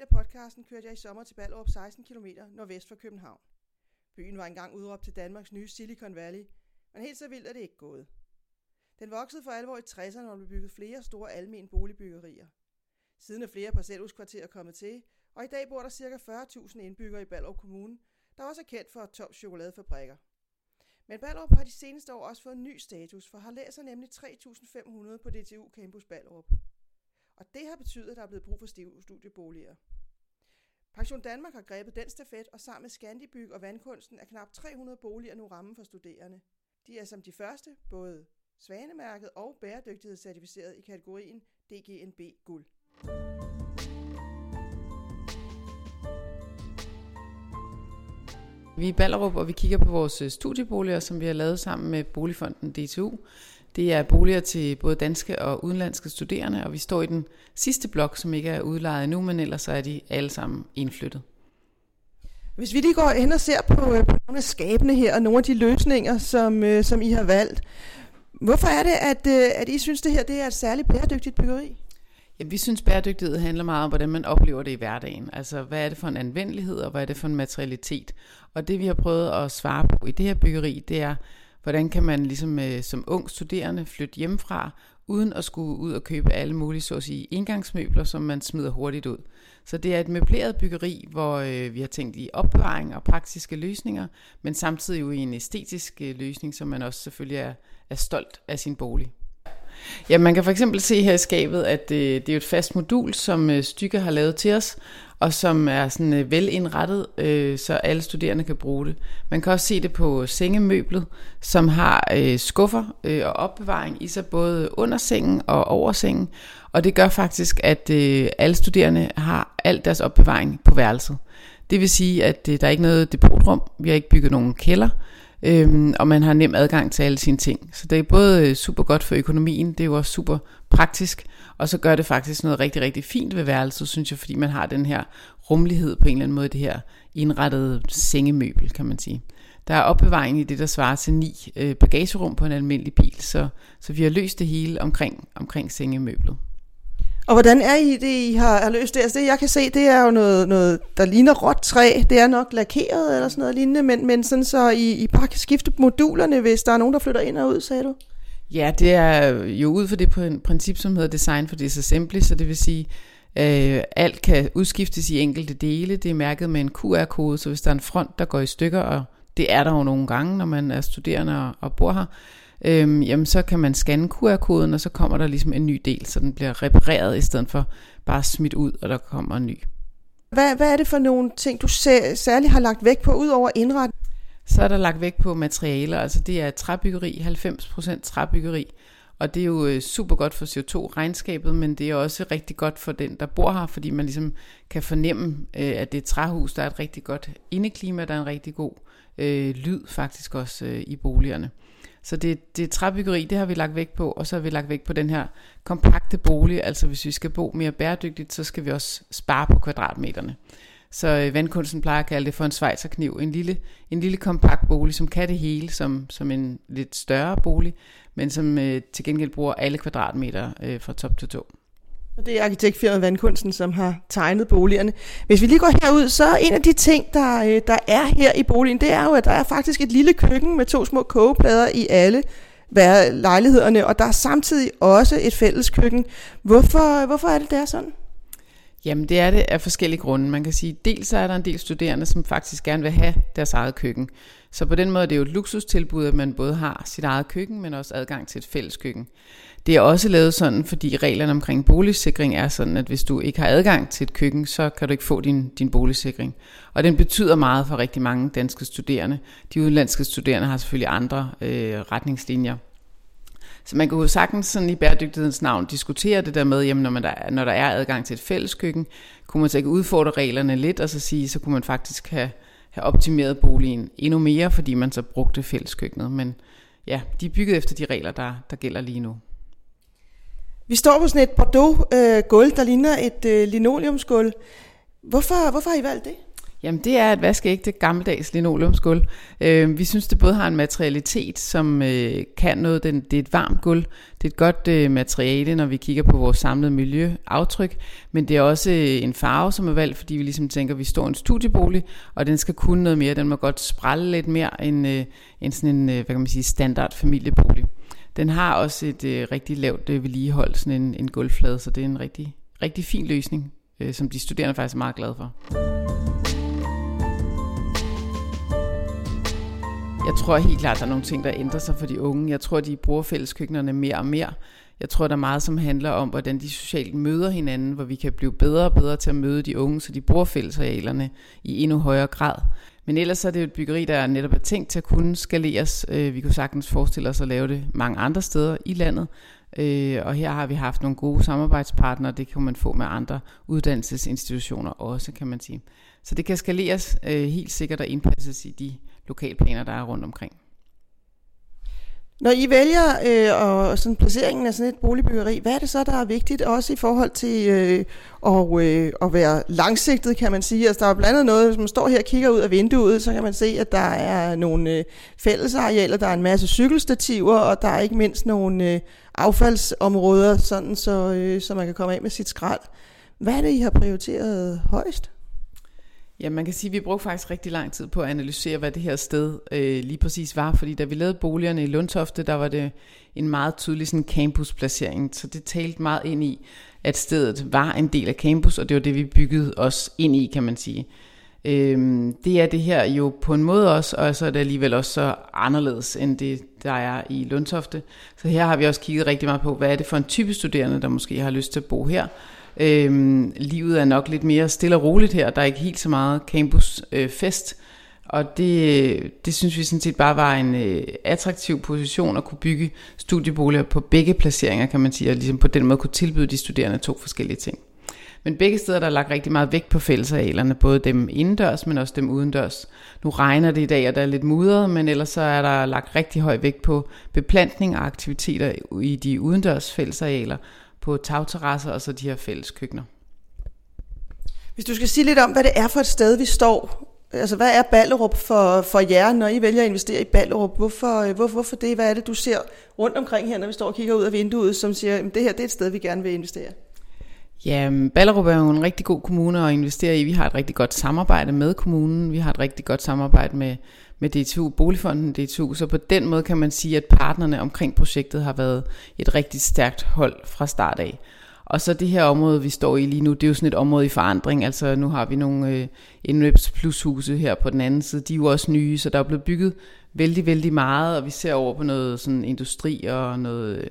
del af podcasten kørte jeg i sommer til Ballerup 16 km nordvest for København. Byen var engang udråbt til Danmarks nye Silicon Valley, men helt så vildt er det ikke gået. Den voksede for alvor i 60'erne og blev bygget flere store almen boligbyggerier. Siden er flere parcelhuskvarterer kommet til, og i dag bor der ca. 40.000 indbyggere i Ballerup Kommune, der også er kendt for top chokoladefabrikker. Men Ballerup har de seneste år også fået en ny status, for har læser nemlig 3.500 på DTU Campus Ballerup. Og det har betydet, at der er blevet brug for studieboliger. Pension Danmark har grebet den stafet, og sammen med Scandibyg og Vandkunsten er knap 300 boliger nu rammen for studerende. De er som de første både Svanemærket og bæredygtighedscertificeret i kategorien DGNB Guld. Vi er i Ballerup, og vi kigger på vores øh, studieboliger, som vi har lavet sammen med Boligfonden DTU. Det er boliger til både danske og udenlandske studerende, og vi står i den sidste blok, som ikke er udlejet endnu, men ellers er de alle sammen indflyttet. Hvis vi lige går ind og ser på, øh, på nogle af skabene her, og nogle af de løsninger, som, øh, som I har valgt. Hvorfor er det, at, at I synes, det her det er et særligt bæredygtigt byggeri? Ja, vi synes, bæredygtighed handler meget om, hvordan man oplever det i hverdagen. Altså, hvad er det for en anvendelighed, og hvad er det for en materialitet? Og det, vi har prøvet at svare på i det her byggeri, det er, hvordan kan man ligesom øh, som ung studerende flytte hjemmefra, uden at skulle ud og købe alle mulige, så at sige, indgangsmøbler, som man smider hurtigt ud. Så det er et møbleret byggeri, hvor øh, vi har tænkt i opbevaring og praktiske løsninger, men samtidig jo i en æstetisk øh, løsning, så man også selvfølgelig er, er stolt af sin bolig. Ja, man kan for eksempel se her i skabet, at det, det er et fast modul, som øh, Stykke har lavet til os, og som er sådan øh, velindrettet, øh, så alle studerende kan bruge det. Man kan også se det på sengemøblet, som har øh, skuffer øh, og opbevaring i sig både under sengen og over sengen, og det gør faktisk, at øh, alle studerende har al deres opbevaring på værelset. Det vil sige, at øh, der er ikke noget depotrum, vi har ikke bygget nogen kælder, øhm, og man har nem adgang til alle sine ting. Så det er både øh, super godt for økonomien, det er jo også super praktisk, og så gør det faktisk noget rigtig, rigtig fint ved værelset, synes jeg, fordi man har den her rummelighed på en eller anden måde, det her indrettede sengemøbel, kan man sige. Der er opbevaring i det, der svarer til ni øh, bagagerum på en almindelig bil, så, så vi har løst det hele omkring, omkring sengemøblet. Og hvordan er I det, I har, har løst det? Altså det, jeg kan se, det er jo noget, noget der ligner råt træ. Det er nok lakeret eller sådan noget lignende, men, men sådan så I, I bare kan skifte modulerne, hvis der er nogen, der flytter ind og ud, sagde du? Ja, det er jo ud for det princip, som hedder design for disassembly, så det vil sige, øh, alt kan udskiftes i enkelte dele. Det er mærket med en QR-kode, så hvis der er en front, der går i stykker, og det er der jo nogle gange, når man er studerende og, og bor her, øhm, jamen så kan man scanne QR-koden, og så kommer der ligesom en ny del, så den bliver repareret i stedet for bare smidt ud, og der kommer en ny. Hvad, hvad er det for nogle ting, du særligt har lagt vægt på, ud over indret? Så er der lagt vægt på materialer, altså det er træbyggeri, 90% træbyggeri, og det er jo øh, super godt for CO2-regnskabet, men det er også rigtig godt for den, der bor her, fordi man ligesom kan fornemme, øh, at det er et træhus, der er et rigtig godt indeklima, der er en rigtig god øh, lyd faktisk også øh, i boligerne. Så det, det træbyggeri, det har vi lagt vægt på, og så har vi lagt vægt på den her kompakte bolig, altså hvis vi skal bo mere bæredygtigt, så skal vi også spare på kvadratmeterne. Så øh, vandkunsten plejer at kalde det for en svejserkniv, en lille, en lille kompakt bolig, som kan det hele som, som en lidt større bolig, men som øh, til gengæld bruger alle kvadratmeter øh, fra top til to. Og det er arkitektfirmaet Vandkunsten, som har tegnet boligerne. Hvis vi lige går herud, så er en af de ting, der, øh, der er her i boligen, det er jo, at der er faktisk et lille køkken med to små kogeplader i alle lejlighederne, og der er samtidig også et fælles køkken. Hvorfor, hvorfor er det der sådan? Jamen det er det af forskellige grunde. Man kan sige, dels er der en del studerende, som faktisk gerne vil have deres eget køkken. Så på den måde er det jo et luksustilbud, at man både har sit eget køkken, men også adgang til et fælles køkken. Det er også lavet sådan, fordi reglerne omkring boligsikring er sådan, at hvis du ikke har adgang til et køkken, så kan du ikke få din, din boligsikring. Og den betyder meget for rigtig mange danske studerende. De udenlandske studerende har selvfølgelig andre øh, retningslinjer. Så man kan jo sagtens sådan i bæredygtighedens navn diskutere det der med, jamen når, man der, når der er adgang til et fælles køkken, kunne man så ikke udfordre reglerne lidt, og så sige, så kunne man faktisk have, have optimeret boligen endnu mere, fordi man så brugte fælleskøkkenet. Men ja, de er bygget efter de regler, der, der gælder lige nu. Vi står på sådan et Bordeaux-gulv, øh, der ligner et øh, linoleumsgulv. Hvorfor, hvorfor har I valgt det? Jamen det er et vaskeægte gammeldags linoleumsgulv. Øh, vi synes det både har en materialitet, som øh, kan noget. Den, det er et varmt gulv. Det er et godt øh, materiale, når vi kigger på vores samlede miljøaftryk. Men det er også øh, en farve, som er valgt, fordi vi ligesom tænker, at vi står i en studiebolig, og den skal kunne noget mere. Den må godt sprælle lidt mere end, øh, end sådan en øh, hvad kan man sige, standard familiebolig. Den har også et øh, rigtig lavt øh, vedligehold, sådan en, en gulvflade, så det er en rigtig, rigtig fin løsning, øh, som de studerende faktisk er meget glade for. Jeg tror helt klart, at der er nogle ting, der ændrer sig for de unge. Jeg tror, de bruger fælleskøkkenerne mere og mere. Jeg tror, der er meget, som handler om, hvordan de socialt møder hinanden, hvor vi kan blive bedre og bedre til at møde de unge, så de bruger fællesarealerne i endnu højere grad. Men ellers er det jo et byggeri, der netop er tænkt til at kunne skaleres. Øh, vi kunne sagtens forestille os at lave det mange andre steder i landet. Øh, og her har vi haft nogle gode samarbejdspartnere, det kan man få med andre uddannelsesinstitutioner også, kan man sige. Så det kan skaleres øh, helt sikkert og indpasses i de lokalplaner, der er rundt omkring. Når I vælger øh, og sådan placeringen af sådan et boligbyggeri, hvad er det så, der er vigtigt, også i forhold til øh, og, øh, at være langsigtet, kan man sige? Altså, der er blandt andet noget, hvis man står her og kigger ud af vinduet, så kan man se, at der er nogle øh, fællesarealer, der er en masse cykelstativer, og der er ikke mindst nogle øh, affaldsområder, sådan så, øh, så man kan komme af med sit skrald. Hvad er det, I har prioriteret højst? Ja, man kan sige, at vi brugte faktisk rigtig lang tid på at analysere, hvad det her sted øh, lige præcis var, fordi da vi lavede boligerne i Lundtofte, der var det en meget tydelig sådan campusplacering, så det talte meget ind i, at stedet var en del af campus, og det var det, vi byggede os ind i, kan man sige. Øhm, det er det her jo på en måde også, og så er det alligevel også så anderledes, end det, der er i Lundtofte. Så her har vi også kigget rigtig meget på, hvad er det for en type studerende, der måske har lyst til at bo her, Øhm, livet er nok lidt mere stille og roligt her. Der er ikke helt så meget campusfest. Øh, og det, øh, det synes vi sådan set bare var en øh, attraktiv position at kunne bygge studieboliger på begge placeringer, kan man sige, og ligesom på den måde kunne tilbyde de studerende to forskellige ting. Men begge steder der er lagt rigtig meget vægt på fællesarealerne, både dem indendørs, men også dem udendørs. Nu regner det i dag, og der er lidt mudret, men ellers så er der lagt rigtig høj vægt på beplantning og aktiviteter i de udendørs fællesarealer, på tagterrasser og så de her fælles køkkener. Hvis du skal sige lidt om, hvad det er for et sted, vi står. Altså, hvad er Ballerup for, for jer, når I vælger at investere i Ballerup? Hvorfor, øh, hvor, hvorfor det? Hvad er det, du ser rundt omkring her, når vi står og kigger ud af vinduet, som siger, at det her det er et sted, vi gerne vil investere? Ja, Ballerup er jo en rigtig god kommune at investere i. Vi har et rigtig godt samarbejde med kommunen. Vi har et rigtig godt samarbejde med, med DTU, Boligfonden DTU. Så på den måde kan man sige, at partnerne omkring projektet har været et rigtig stærkt hold fra start af. Og så det her område, vi står i lige nu, det er jo sådan et område i forandring. Altså nu har vi nogle øh, Indwebs Plus huse her på den anden side. De er jo også nye, så der er blevet bygget vældig, vældig meget, og vi ser over på noget sådan industri og noget øh,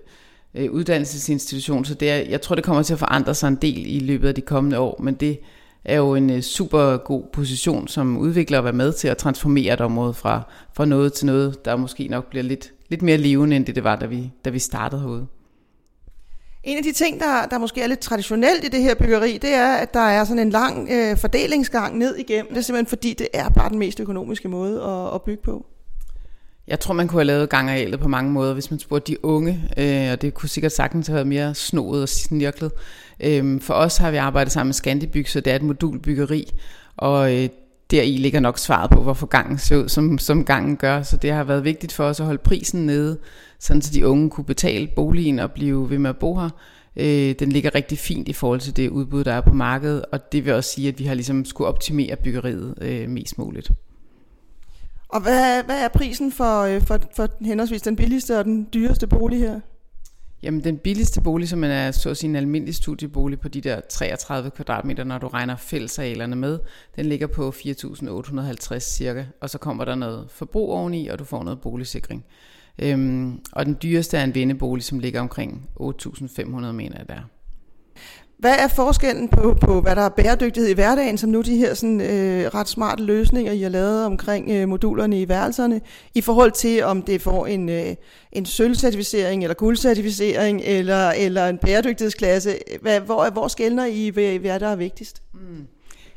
Øh, uddannelsesinstitution. Så det er, jeg tror, det kommer til at forandre sig en del i løbet af de kommende år, men det er jo en øh, super god position som udvikler at være med til at transformere et område fra, fra noget til noget, der måske nok bliver lidt, lidt mere levende, end det det var, da vi, da vi startede herude. En af de ting, der, der måske er lidt traditionelt i det her byggeri, det er, at der er sådan en lang øh, fordelingsgang ned igennem. Det er simpelthen fordi, det er bare den mest økonomiske måde at, at bygge på. Jeg tror, man kunne have lavet gangarealet på mange måder, hvis man spurgte de unge, øh, og det kunne sikkert sagtens have været mere snoet og snirklet. Øh, for os har vi arbejdet sammen med Scandibyg, så det er et modulbyggeri, og øh, deri ligger nok svaret på, hvorfor gangen ser ud, som, som gangen gør. Så det har været vigtigt for os at holde prisen nede, sådan så de unge kunne betale boligen og blive ved med at bo her. Øh, den ligger rigtig fint i forhold til det udbud, der er på markedet, og det vil også sige, at vi har ligesom skulle optimere byggeriet øh, mest muligt. Og hvad, hvad er prisen for, øh, for, for henholdsvis den billigste og den dyreste bolig her? Jamen den billigste bolig, som er så at sige en almindelig studiebolig på de der 33 kvadratmeter, når du regner fællesarealerne med, den ligger på 4.850 cirka, og så kommer der noget forbrug oveni, og du får noget boligsikring. Øhm, og den dyreste er en vindebolig, som ligger omkring 8.500 mener jeg der. Hvad er forskellen på, på, hvad der er bæredygtighed i hverdagen, som nu de her sådan, øh, ret smarte løsninger, I har lavet omkring øh, modulerne i værelserne, i forhold til, om det får en, øh, en sølvcertificering, eller guldcertificering, eller, eller en bæredygtighedsklasse? Hvad, hvor, hvor skældner I, hvad, hvad der er vigtigst? Mm.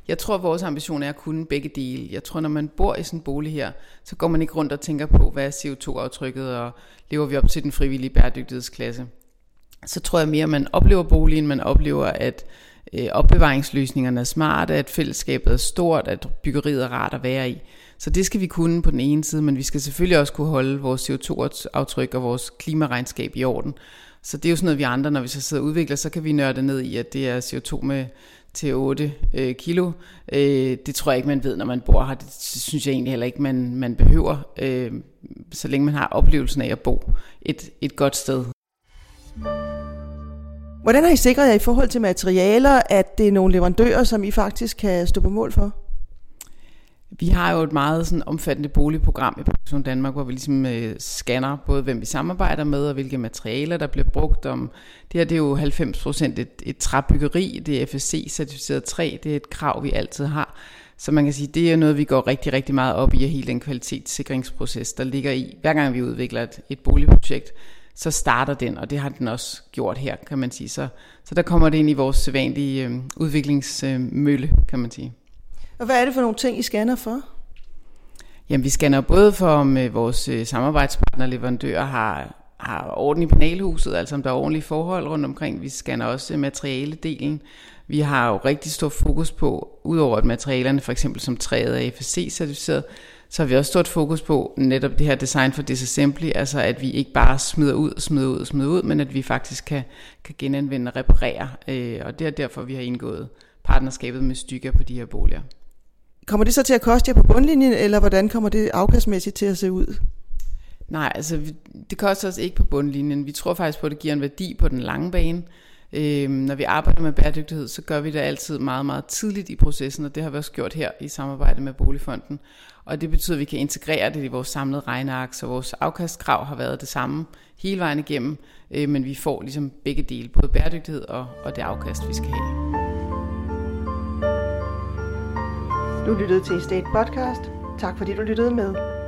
Jeg tror, at vores ambition er at kunne begge dele. Jeg tror, når man bor i sådan en bolig her, så går man ikke rundt og tænker på, hvad er CO2-aftrykket, og lever vi op til den frivillige bæredygtighedsklasse så tror jeg mere, at man oplever boligen, man oplever, at øh, opbevaringsløsningerne er smarte, at fællesskabet er stort, at byggeriet er rart at være i. Så det skal vi kunne på den ene side, men vi skal selvfølgelig også kunne holde vores CO2-aftryk og vores klimaregnskab i orden. Så det er jo sådan noget, vi andre, når vi så sidder og udvikler, så kan vi nørde ned i, at det er CO2 med til 8 øh, kilo. Øh, det tror jeg ikke, man ved, når man bor her. Det synes jeg egentlig heller ikke, man, man behøver, øh, så længe man har oplevelsen af at bo et, et godt sted. Hvordan har I sikret jer i forhold til materialer, at det er nogle leverandører, som I faktisk kan stå på mål for? Vi har jo et meget sådan omfattende boligprogram i Produktion Danmark, hvor vi ligesom øh, scanner både, hvem vi samarbejder med, og hvilke materialer, der bliver brugt. Om, det her det er jo 90% et, et træbyggeri, det er FSC-certificeret træ, det er et krav, vi altid har. Så man kan sige, det er noget, vi går rigtig, rigtig meget op i, hele den kvalitetssikringsproces, der ligger i. Hver gang vi udvikler et, et boligprojekt, så starter den, og det har den også gjort her, kan man sige. Så, så der kommer det ind i vores sædvanlige øh, udviklingsmølle, øh, kan man sige. Og hvad er det for nogle ting, I scanner for? Jamen, vi scanner både for, om øh, vores øh, samarbejdspartner leverandører har, har orden i panelhuset, altså om der er ordentlige forhold rundt omkring. Vi scanner også materialedelen. Vi har jo rigtig stor fokus på, udover at materialerne for eksempel som træet er FSC-certificeret, så har vi også stort fokus på netop det her design for disassembly, altså at vi ikke bare smider ud, smider ud, smider ud, men at vi faktisk kan, kan genanvende og reparere. Øh, og det er derfor, vi har indgået partnerskabet med stykker på de her boliger. Kommer det så til at koste jer på bundlinjen, eller hvordan kommer det afkastmæssigt til at se ud? Nej, altså det koster os ikke på bundlinjen. Vi tror faktisk på, at det giver en værdi på den lange bane. Øhm, når vi arbejder med bæredygtighed, så gør vi det altid meget, meget tidligt i processen, og det har vi også gjort her i samarbejde med Boligfonden. Og det betyder, at vi kan integrere det i vores samlede regneark, så vores afkastkrav har været det samme hele vejen igennem, øh, men vi får ligesom begge dele, både bæredygtighed og, og det afkast, vi skal have. Du lyttede til Estate Podcast. Tak fordi du lyttede med.